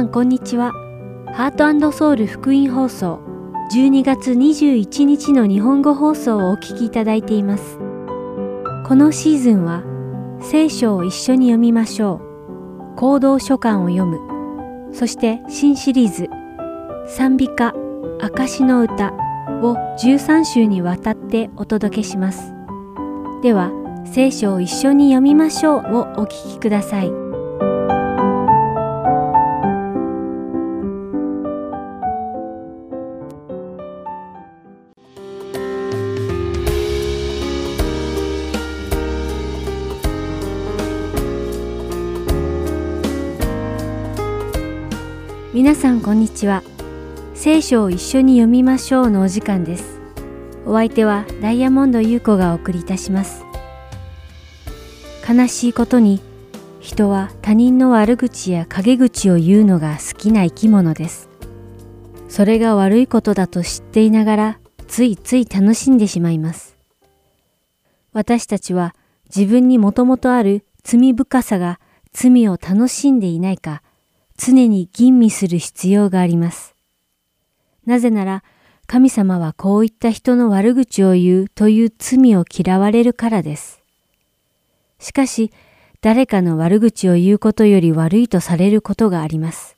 さんこんにちは。ハートソウル福音放送12月21日の日本語放送をお聞きいただいています。このシーズンは聖書を一緒に読みましょう。行動書簡を読む。そして新シリーズ賛美歌証の歌を13週にわたってお届けします。では聖書を一緒に読みましょうをお聞きください。こんにちは。聖書を一緒に読みましょうのお時間です。お相手はダイヤモンド優子がお送りいたします。悲しいことに人は他人の悪口や陰口を言うのが好きな生き物です。それが悪いことだと知っていながらついつい楽しんでしまいます。私たちは自分にもともとある罪深さが罪を楽しんでいないか常に吟味する必要があります。なぜなら神様はこういった人の悪口を言うという罪を嫌われるからです。しかし、誰かの悪口を言うことより悪いとされることがあります。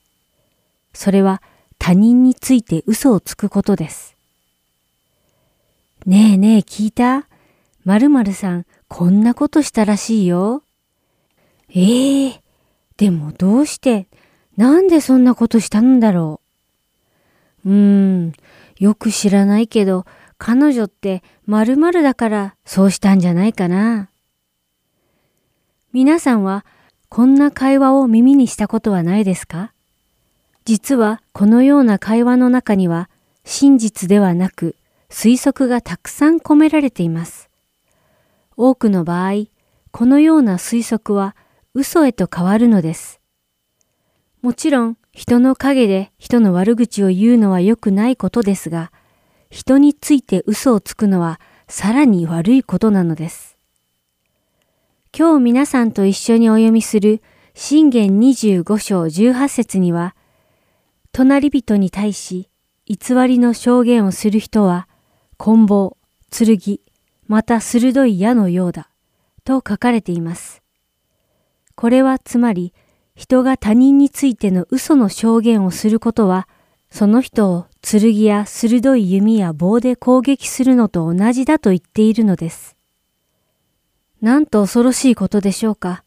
それは他人について嘘をつくことです。ねえねえ聞いた？〇〇さんこんなことしたらしいよ。ええー、でもどうしてなんでそんなことしたんだろう。うーん、よく知らないけど彼女って〇〇だからそうしたんじゃないかな。皆さんはこんな会話を耳にしたことはないですか？実はこのような会話の中には真実ではなく推測がたくさん込められています。多くの場合、このような推測は嘘へと変わるのです。もちろん人の陰で人の悪口を言うのは良くないことですが、人について嘘をつくのはさらに悪いことなのです。今日皆さんと一緒にお読みする信玄25章18節には、隣人に対し偽りの証言をする人は、棍棒、剣、また鋭い矢のようだ、と書かれています。これはつまり、人が他人についての嘘の証言をすることは、その人を剣や鋭い弓や棒で攻撃するのと同じだと言っているのです。なんと恐ろしいことでしょうか。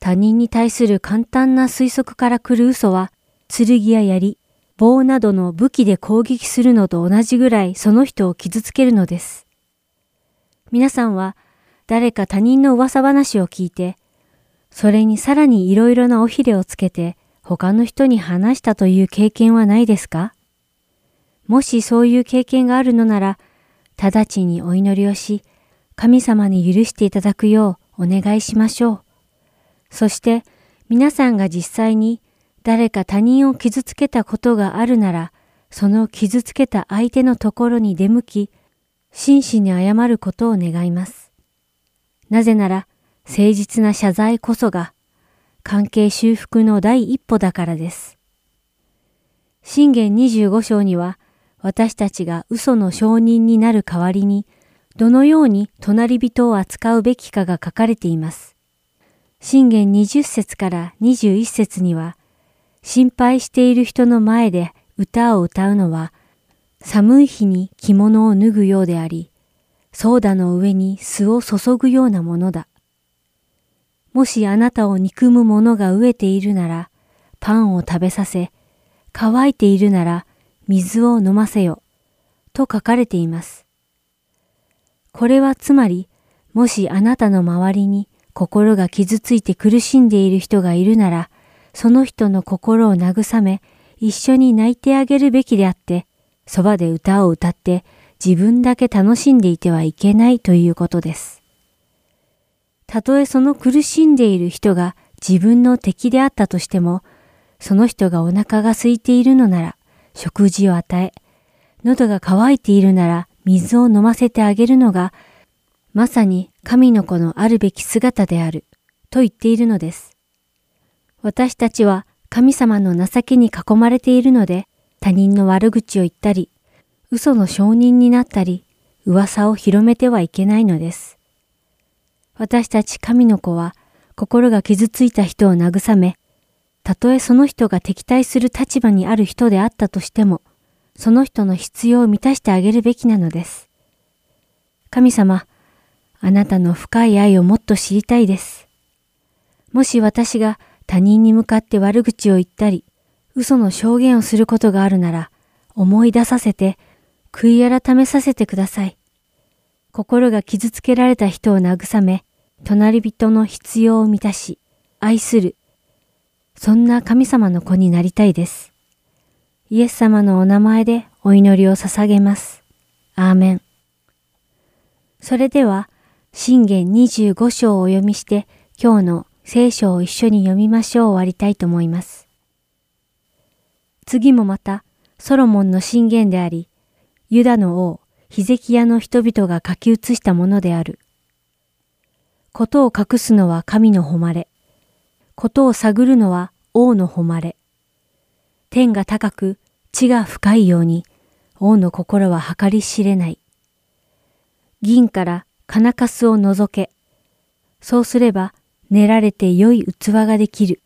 他人に対する簡単な推測から来る嘘は、剣や槍、棒などの武器で攻撃するのと同じぐらいその人を傷つけるのです。皆さんは誰か他人の噂話を聞いて、それにさらに色々な尾ひれをつけて他の人に話したという経験はないですか？もしそういう経験があるのなら、直ちにお祈りをし、神様に許していただくようお願いしましょう。そして皆さんが実際に誰か他人を傷つけたことがあるなら、その傷つけた相手のところに出向き、真摯に謝ることを願います。なぜなら、誠実な謝罪こそが、関係修復の第一歩だからです。信玄25章には、私たちが嘘の証人になる代わりに、どのように隣人を扱うべきかが書かれています。信玄20節から21節には、心配している人の前で歌を歌うのは、寒い日に着物を脱ぐようであり、ソーダの上に酢を注ぐようなものだ。もしあなたを憎む者が飢えているなら、パンを食べさせ、乾いているなら水を飲ませよ、と書かれています。これはつまり、もしあなたの周りに心が傷ついて苦しんでいる人がいるなら、その人の心を慰め、一緒に泣いてあげるべきであって、そばで歌を歌って自分だけ楽しんでいてはいけないということです。たとえその苦しんでいる人が自分の敵であったとしても、その人がお腹が空いているのなら食事を与え、喉が渇いているなら水を飲ませてあげるのが、まさに神の子のあるべき姿である、と言っているのです。私たちは神様の情けに囲まれているので、他人の悪口を言ったり、嘘の証人になったり、噂を広めてはいけないのです。私たち神の子は、心が傷ついた人を慰め、たとえその人が敵対する立場にある人であったとしても、その人の必要を満たしてあげるべきなのです。神様、あなたの深い愛をもっと知りたいです。もし私が他人に向かって悪口を言ったり、嘘の証言をすることがあるなら、思い出させて、悔い改めさせてください。心が傷つけられた人を慰め、隣人の必要を満たし、愛する。そんな神様の子になりたいです。イエス様のお名前でお祈りを捧げます。アーメン。それでは、信玄25章をお読みして、今日の聖書を一緒に読みましょう終わりたいと思います。次もまた、ソロモンの信玄であり、ユダの王、ヒゼキヤの人々が書き写したものである。ことを隠すのは神の誉れ。ことを探るのは王の誉れ。天が高く地が深いように、王の心は計り知れない。銀から金かすを除け。そうすれば練られて良い器ができる。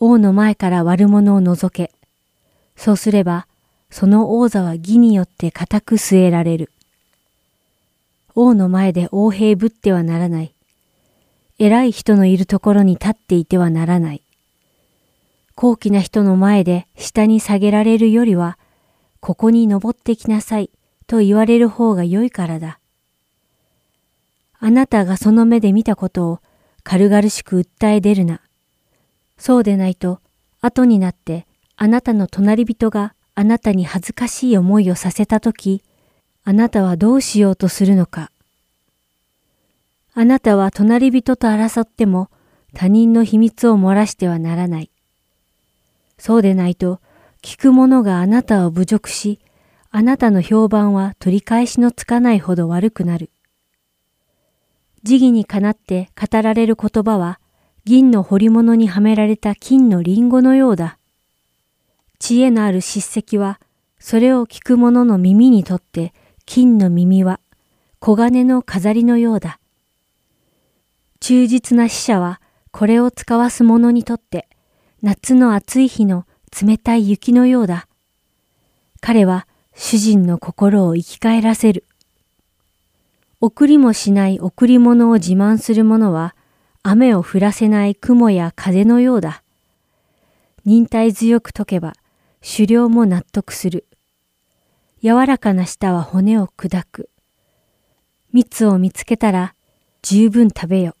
王の前から悪者を除け。そうすれば、その王座は義によって固く据えられる。王の前で横兵ぶってはならない。偉い人のいるところに立っていてはならない。高貴な人の前で下に下げられるよりは、ここに登ってきなさいと言われる方が良いからだ。あなたがその目で見たことを軽々しく訴え出るな。そうでないと、後になってあなたの隣人があなたに恥ずかしい思いをさせたとき、あなたはどうしようとするのか。あなたは隣人と争っても他人の秘密を漏らしてはならない。そうでないと、聞く者があなたを侮辱し、あなたの評判は取り返しのつかないほど悪くなる。時義にかなって語られる言葉は、銀の彫り物にはめられた金のリンゴのようだ。知恵のある叱責は、それを聞く者の耳にとって、金の耳は、黄金の飾りのようだ。忠実な死者は、これを使わす者にとって、夏の暑い日の冷たい雪のようだ。彼は主人の心を生き返らせる。送りもしない贈り物を自慢する者は、雨を降らせない雲や風のようだ。忍耐強く解けば、狩猟も納得する。柔らかな舌は骨を砕く。蜜を見つけたら、十分食べよ。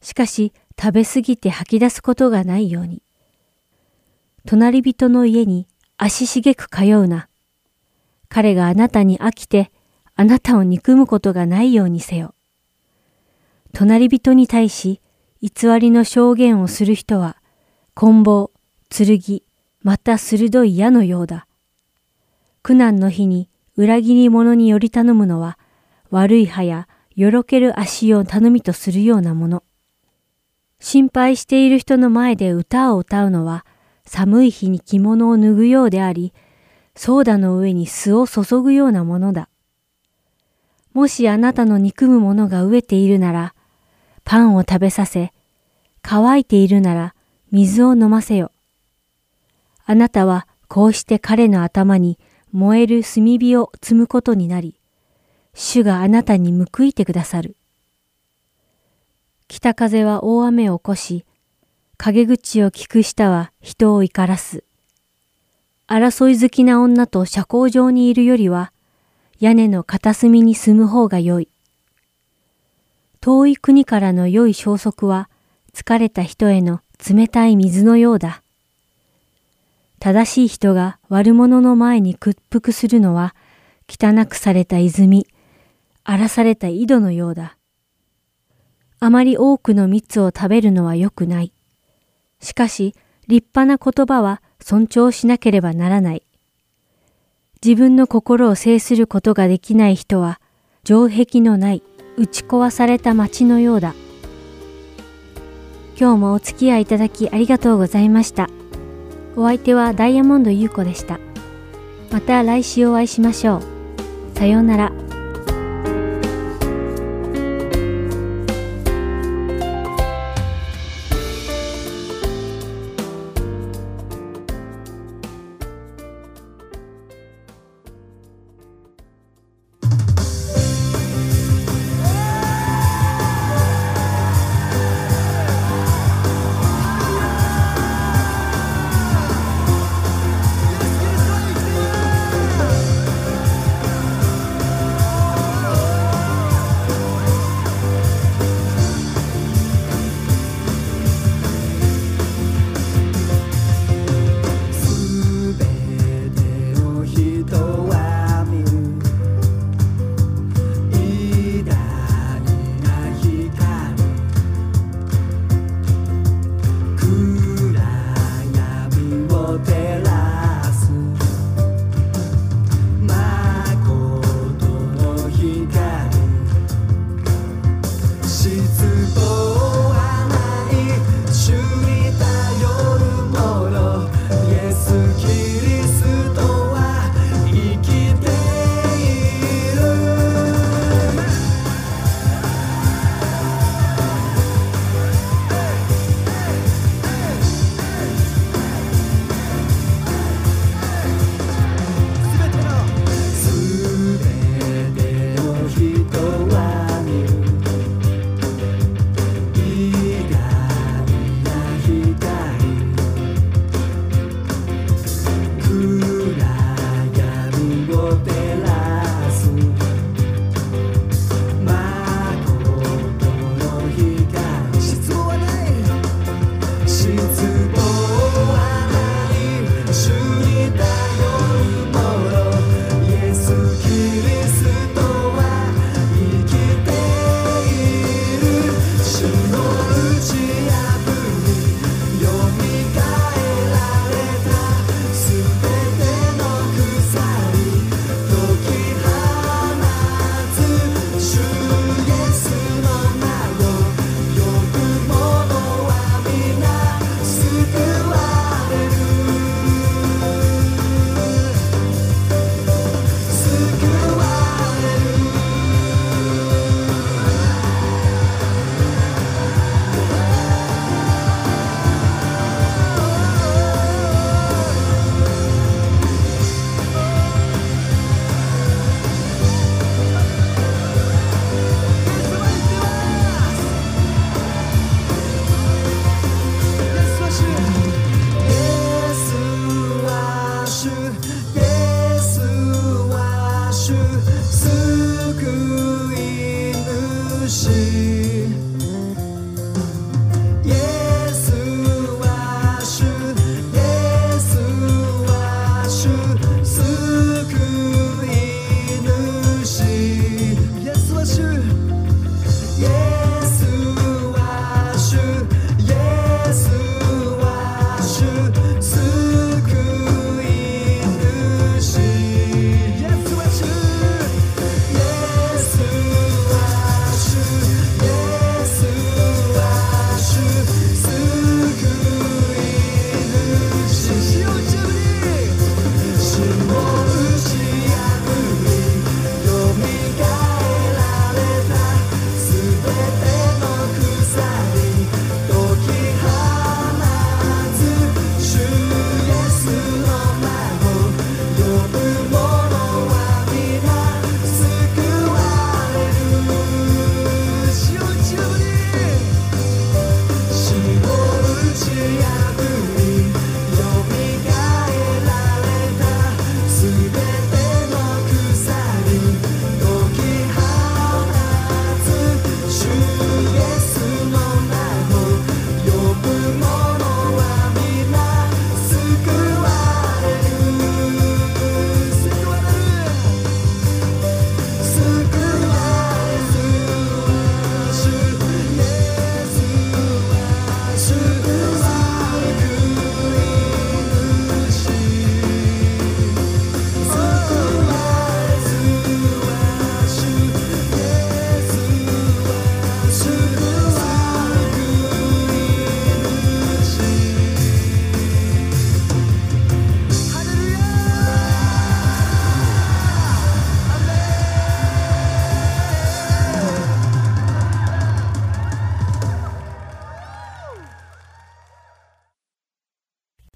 しかし、食べすぎて吐き出すことがないように。隣人の家に足しげく通うな。彼があなたに飽きて、あなたを憎むことがないようにせよ。隣人に対し、偽りの証言をする人は、棍棒、剣、また鋭い矢のようだ。苦難の日に裏切り者により頼むのは、悪い歯やよろける足を頼みとするようなもの。心配している人の前で歌を歌うのは、寒い日に着物を脱ぐようであり、ソーダの上に酢を注ぐようなものだ。もしあなたの憎む者が飢えているなら、パンを食べさせ、乾いているなら水を飲ませよ。あなたはこうして彼の頭に燃える炭火を積むことになり、主があなたに報いてくださる。北風は大雨を起こし、陰口を聞く舌は人を怒らす。争い好きな女と社交場にいるよりは、屋根の片隅に住む方が良い。遠い国からの良い消息は、疲れた人への冷たい水のようだ。正しい人が悪者の前に屈服するのは、汚くされた泉、荒らされた井戸のようだ。あまり多くの蜜を食べるのは良くない。しかし、立派な言葉は尊重しなければならない。自分の心を制することができない人は、城壁のない打ち壊された町のようだ。今日もお付き合いいただきありがとうございました。お相手はダイヤモンド優子でした。また来週お会いしましょう。さようなら。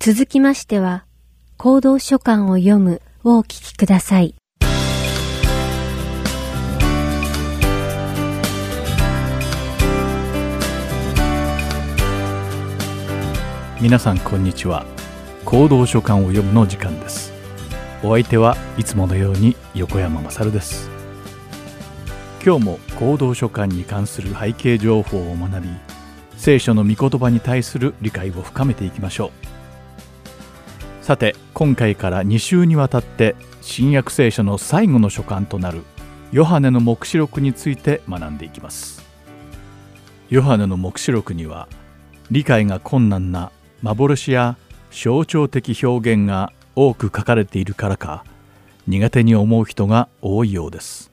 続きましては、行動書簡を読むをお聞きください。皆さんこんにちは。行動書簡を読むの時間です。お相手はいつものように横山まさるです。今日も行動書簡に関する背景情報を学び聖書の御言葉に対する理解を深めていきましょう。さて今回から2週にわたって新約聖書の最後の書簡となるヨハネの黙示録について学んでいきます。ヨハネの黙示録には理解が困難な幻や象徴的表現が多く書かれているからか苦手に思う人が多いようです。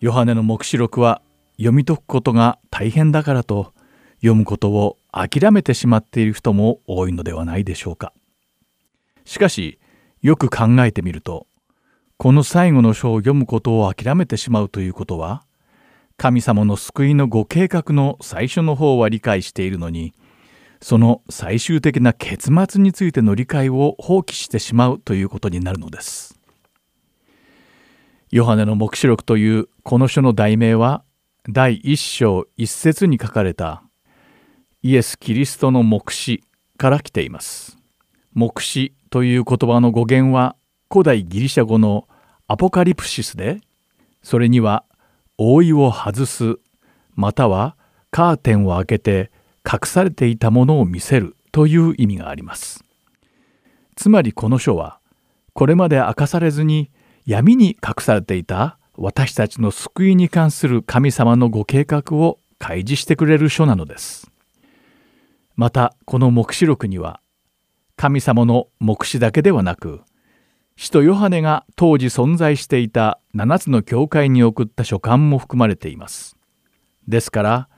ヨハネの黙示録は読み解くことが大変だからと読むことを諦めてしまっている人も多いのではないでしょうか。しかしよく考えてみるとこの最後の書を読むことを諦めてしまうということは神様の救いのご計画の最初の方は理解しているのにその最終的な結末についての理解を放棄してしまうということになるのです。ヨハネの黙示録というこの書の題名は第一章一節に書かれたイエス・キリストの黙示から来ています。黙示という言葉の語源は古代ギリシャ語のアポカリプシスでそれには覆いを外すまたはカーテンを開けて隠されていたものを見せるという意味があります。つまりこの書はこれまで明かされずに闇に隠されていた私たちの救いに関する神様のご計画を開示してくれる書なのです。またこの黙示録には神様の黙示だけではなく使徒ヨハネが当時存在していた7つの教会に送った書簡も含まれています。ですから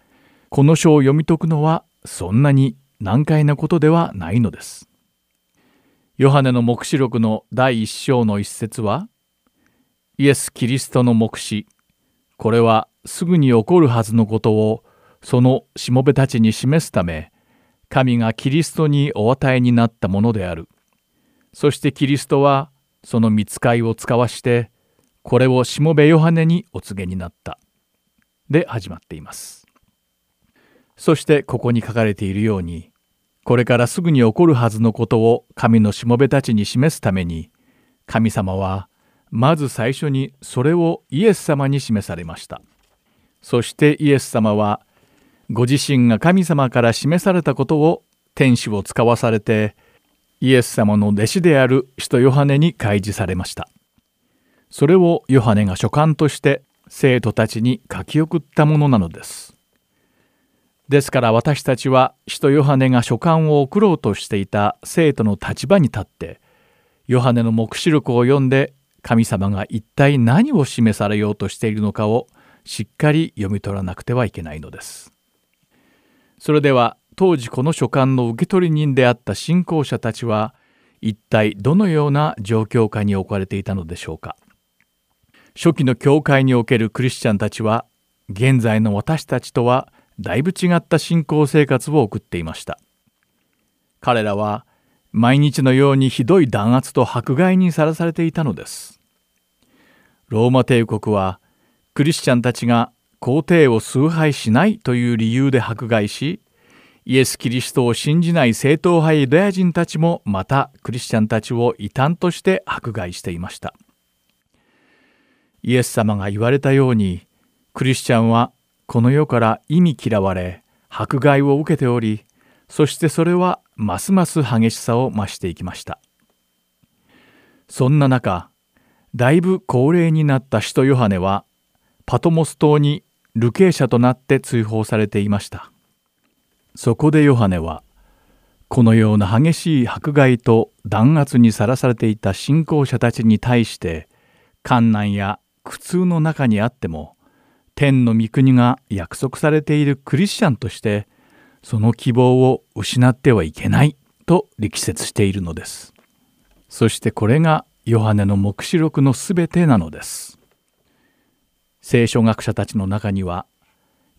この書を読み解くのはそんなに難解なことではないのです。ヨハネの黙示録の第一章の一節はイエス・キリストの黙示これはすぐに起こるはずのことをそのしもべたちに示すため神がキリストにお与えになったものである。そしてキリストはその見つかいを使わしてこれをしもべヨハネにお告げになった。で始まっています。そしてここに書かれているようにこれからすぐに起こるはずのことを神のしもべたちに示すために神様はまず最初にそれをイエス様に示されましたそしてイエス様はご自身が神様から示されたことを天使を使わされてイエス様の弟子である使徒ヨハネに開示されましたそれをヨハネが書簡として生徒たちに書き送ったものなのですですから私たちは使徒ヨハネが書簡を送ろうとしていた生徒の立場に立ってヨハネの黙示録を読んで神様が一体何を示されようとしているのかをしっかり読み取らなくてはいけないのです。それでは当時この書簡の受取人であった信仰者たちは一体どのような状況下に置かれていたのでしょうか。初期の教会におけるクリスチャンたちは現在の私たちとはだいぶ違った信仰生活を送っていました彼らは毎日のようにひどい弾圧と迫害にさらされていたのですローマ帝国はクリスチャンたちが皇帝を崇拝しないという理由で迫害しイエス・キリストを信じない正統派ユダヤ人たちもまたクリスチャンたちを異端として迫害していました。イエス様が言われたようにクリスチャンはこの世から意味嫌われ迫害を受けておりそしてそれはますます激しさを増していきました。そんな中だいぶ高齢になった使徒ヨハネはパトモス島に流刑者となって追放されていました。そこでヨハネはこのような激しい迫害と弾圧にさらされていた信仰者たちに対して観難や苦痛の中にあっても天の御国が約束されているクリスチャンとしてその希望を失ってはいけないと力説しているのです。そしてこれがヨハネの黙示録のすべてなのです。聖書学者たちの中には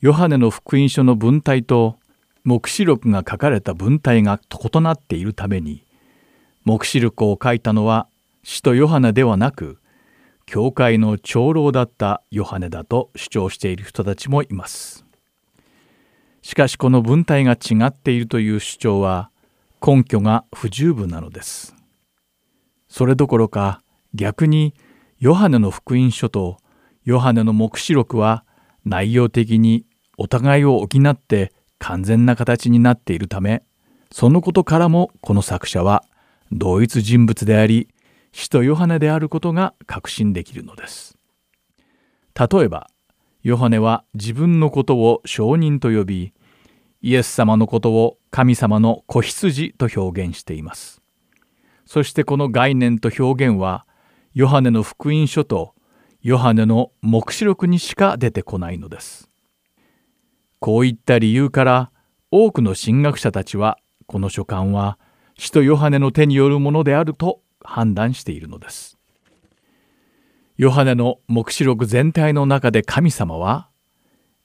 ヨハネの福音書の文体と黙示録が書かれた文体が異なっているために黙示録を書いたのは使徒ヨハネではなく教会の長老だったヨハネだと主張している人たちもいます。しかしこの文体が違っているという主張は根拠が不十分なのです。それどころか逆にヨハネの福音書とヨハネの黙示録は内容的にお互いを補って完全な形になっているためそのことからもこの作者は同一人物であり使徒ヨハネであることが確信できるのです。例えばヨハネは自分のことを証人と呼びイエス様のことを神様の子羊と表現しています。そしてこの概念と表現はヨハネの福音書とヨハネの黙示録にしか出てこないのです。こういった理由から多くの神学者たちはこの書簡は使徒ヨハネの手によるものであると判断しているのです。ヨハネの黙示録全体の中で神様は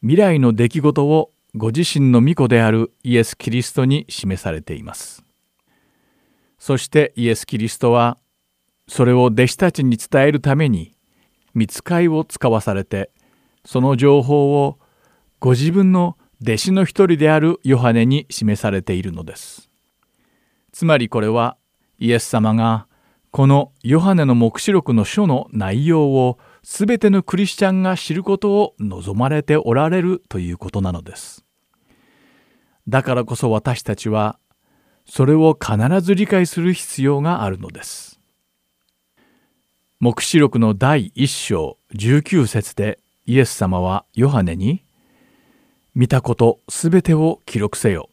未来の出来事をご自身の御子であるイエス・キリストに示されています。そしてイエス・キリストはそれを弟子たちに伝えるために見つかいを使わされてその情報をご自分の弟子の一人であるヨハネに示されているのです。つまりこれはイエス様がこのヨハネの黙示録の書の内容を全てのクリスチャンが知ることを望まれておられるということなのです。だからこそ私たちはそれを必ず理解する必要があるのです。黙示録の第1章19節でイエス様はヨハネに「見たことすべてを記録せよ」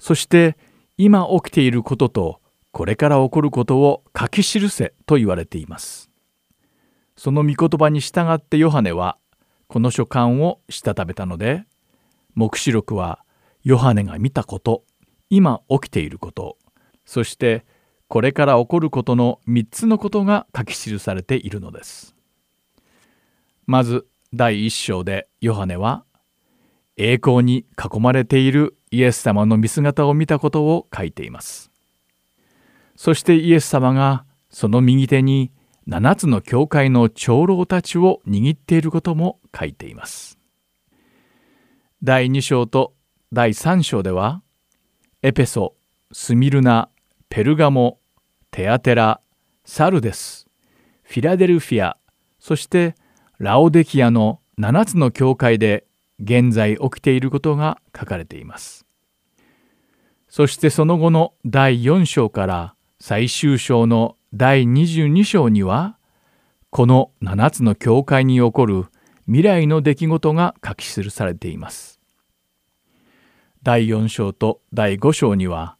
そして今起きていることとこれから起こることを書き記せと言われています。その御言葉に従ってヨハネはこの書簡をしたためたので黙示録はヨハネが見たこと今起きていることそしてこれから起こることの3つのことが書き記されているのです。まず第1章でヨハネは栄光に囲まれているイエス様の見姿を見たことを書いています。そしてイエス様がその右手に7つの教会の長老たちを握っていることも書いています。第2章と第3章ではエペソ、スミルナ、ペルガモ、テアテラ、サルデス、フィラデルフィア、そしてラオデキアの7つの教会で現在起きていることが書かれています。そしてその後の第4章から最終章の第22章にはこの7つの教会に起こる未来の出来事が書き記されています。第4章と第5章には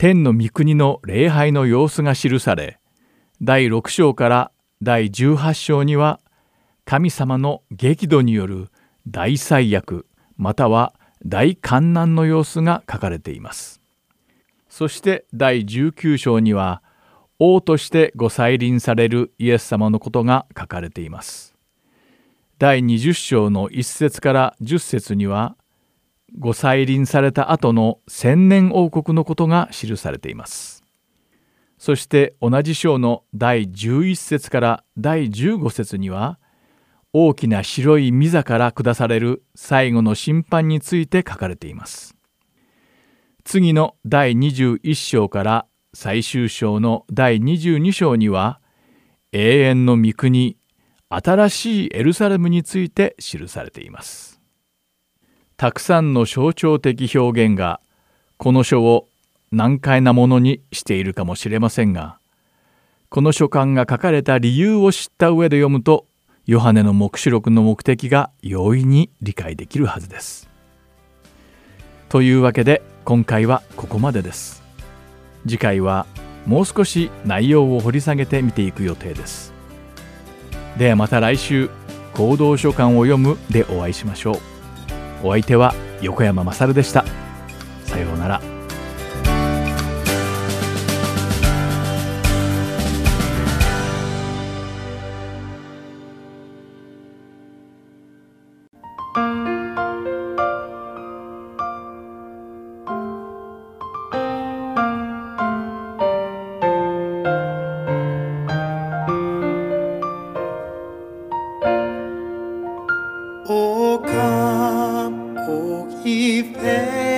天の御国の礼拝の様子が記され第6章から第18章には神様の激怒による大災厄または大観難の様子が書かれています。そして第19章には王としてご再臨されるイエス様のことが書かれています。第20章の1節から10節にはご再臨された後の千年王国のことが記されています。そして同じ章の第11節から第15節には大きな白い御座から下される最後の審判について書かれています。次の第21章から最終章の第22章には永遠の御国新しいエルサレムについて記されています。たくさんの象徴的表現がこの書を難解なものにしているかもしれませんがこの書簡が書かれた理由を知った上で読むとヨハネの黙示録の目的が容易に理解できるはずです。というわけで今回はここまでです。次回はもう少し内容を掘り下げて見ていく予定です。ではまた来週「行動書簡を読む」でお会いしましょう。お相手は横山まさるでした。さようなら。he.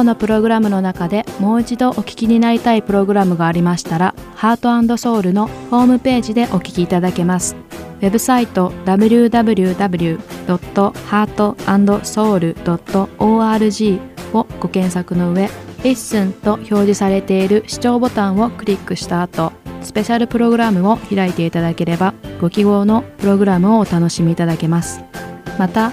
過去のプログラムの中でもう一度お聞きになりたいプログラムがありましたら、ハートソウルのホームページでお聞きいただけます。ウェブサイト www.heartandsoul.org をご検索の上、Listen と表示されている視聴ボタンをクリックした後、スペシャルプログラムを開いていただければ、ご記号のプログラムをお楽しみいただけます。また、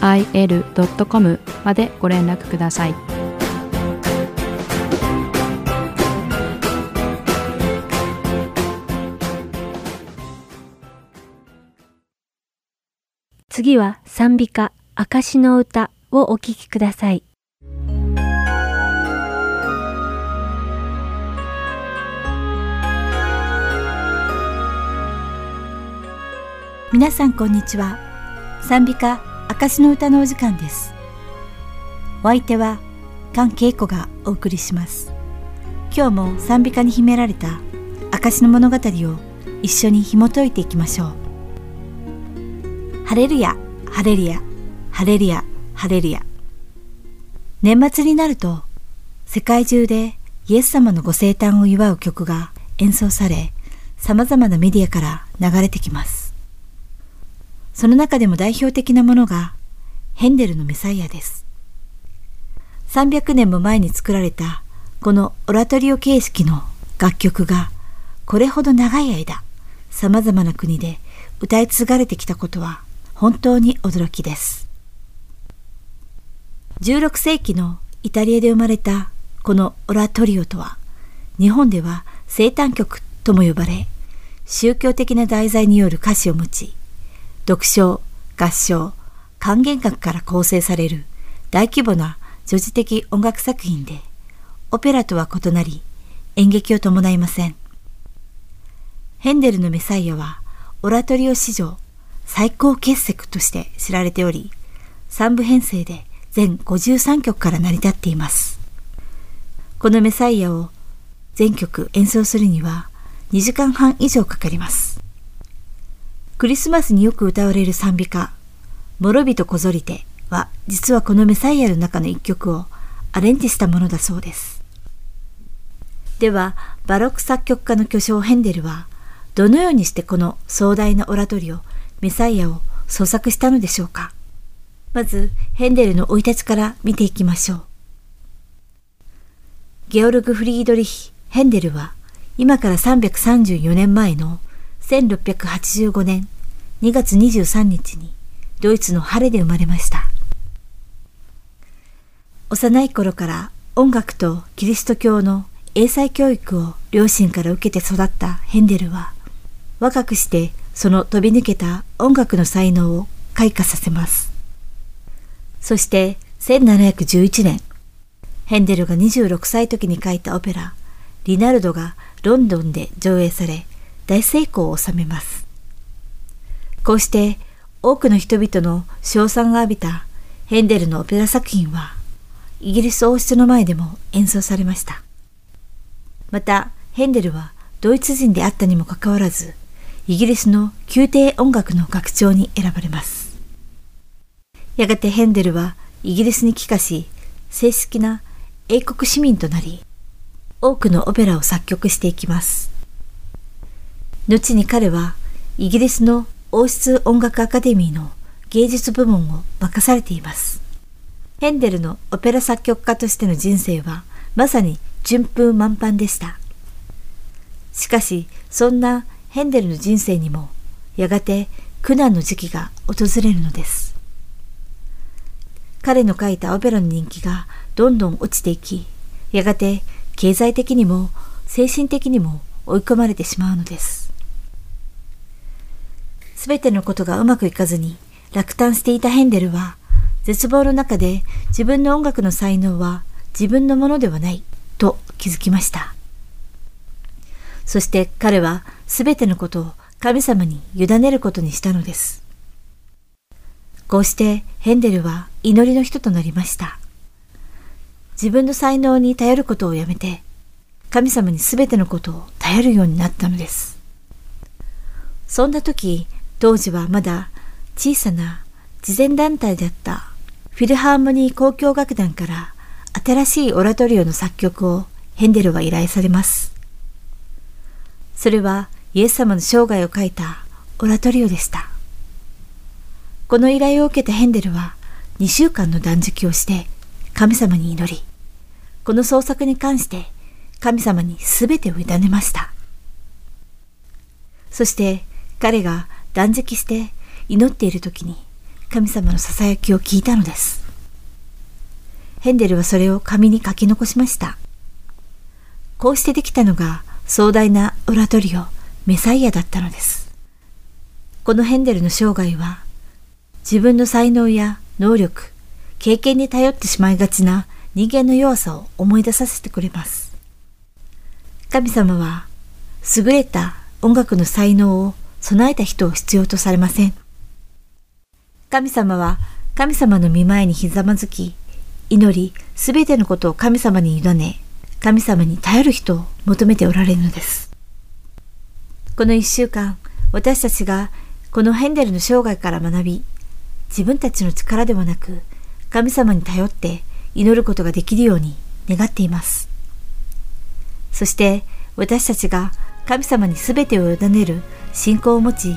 gmail.com までご連絡ください。次は賛美歌、証の歌をお聴きください。皆さんこんにちは賛美歌証の歌のお時間です。お相手は菅恵子がお送りします。今日も賛美歌に秘められた証の物語を一緒に紐解いていきましょう。ハレルヤハレルヤハレルヤハレルヤ。年末になると世界中でイエス様のご生誕を祝う曲が演奏され様々なメディアから流れてきます。その中でも代表的なものがヘンデルのメサイアです。300年も前に作られたこのオラトリオ形式の楽曲がこれほど長い間様々な国で歌い継がれてきたことは本当に驚きです。16世紀のイタリアで生まれたこのオラトリオとは日本では生誕曲とも呼ばれ宗教的な題材による歌詞を持ち読書、合唱、管弦楽から構成される大規模な女児的音楽作品で、オペラとは異なり演劇を伴いません。ヘンデルのメサイアはオラトリオ史上最高傑作として知られており、三部編成で全53曲から成り立っています。このメサイアを全曲演奏するには2時間半以上かかります。クリスマスによく歌われる賛美歌、諸人こぞりては実はこのメサイアの中の一曲をアレンジしたものだそうです。では、バロック作曲家の巨匠ヘンデルは、どのようにしてこの壮大なオラトリオ、メサイアを創作したのでしょうか。まず、ヘンデルの生い立ちから見ていきましょう。ゲオルグ・フリードリヒ・ヘンデルは、今から334年前の1685年2月23日にドイツのハレで生まれました。幼い頃から音楽とキリスト教の英才教育を両親から受けて育ったヘンデルは、若くしてその飛び抜けた音楽の才能を開花させます。そして1711年、ヘンデルが26歳時に書いたオペラ、リナルドがロンドンで上映され、大成功を収めます。こうして多くの人々の称賛が浴びたヘンデルのオペラ作品はイギリス王室の前でも演奏されました。またヘンデルはドイツ人であったにもかかわらずイギリスの宮廷音楽の学長に選ばれます。やがてヘンデルはイギリスに帰化し正式な英国市民となり多くのオペラを作曲していきます。後に彼はイギリスの王室音楽アカデミーの芸術部門を任されています。ヘンデルのオペラ作曲家としての人生はまさに順風満帆でした。しかし、そんなヘンデルの人生にもやがて苦難の時期が訪れるのです。彼の書いたオペラの人気がどんどん落ちていき、やがて経済的にも精神的にも追い込まれてしまうのです。すべてのことがうまくいかずに落胆していたヘンデルは、絶望の中で自分の音楽の才能は自分のものではないと気づきました。そして彼はすべてのことを神様に委ねることにしたのです。こうしてヘンデルは祈りの人となりました。自分の才能に頼ることをやめて、神様にすべてのことを頼るようになったのです。そんな時、当時はまだ小さな慈善団体だったフィルハーモニー交響楽団から新しいオラトリオの作曲をヘンデルは依頼されます。それはイエス様の生涯を書いたオラトリオでした。この依頼を受けたヘンデルは2週間の断食をして神様に祈り、この創作に関して神様に全てを委ねました。そして彼が断食して祈っている時に神様の囁きを聞いたのです。ヘンデルはそれを紙に書き残しました。こうしてできたのが壮大なオラトリオ、メサイアだったのです。このヘンデルの生涯は自分の才能や能力、経験に頼ってしまいがちな人間の弱さを思い出させてくれます。神様は優れた音楽の才能を備えた人を必要とされません。神様は神様の御前にひざまずき、祈り、すべてのことを神様に委ね、神様に頼る人を求めておられるのです。この一週間、私たちがこのヘンデルの生涯から学び、自分たちの力ではなく、神様に頼って祈ることができるように願っています。そして私たちが神様に全てを委ねる信仰を持ち、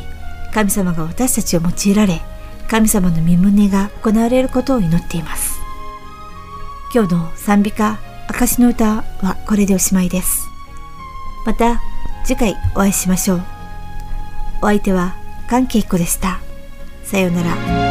神様が私たちを用いられ、神様の御胸が行われることを祈っています。今日の賛美歌、証の歌はこれでおしまいです。また次回お会いしましょう。お相手は関係子でした。さようなら。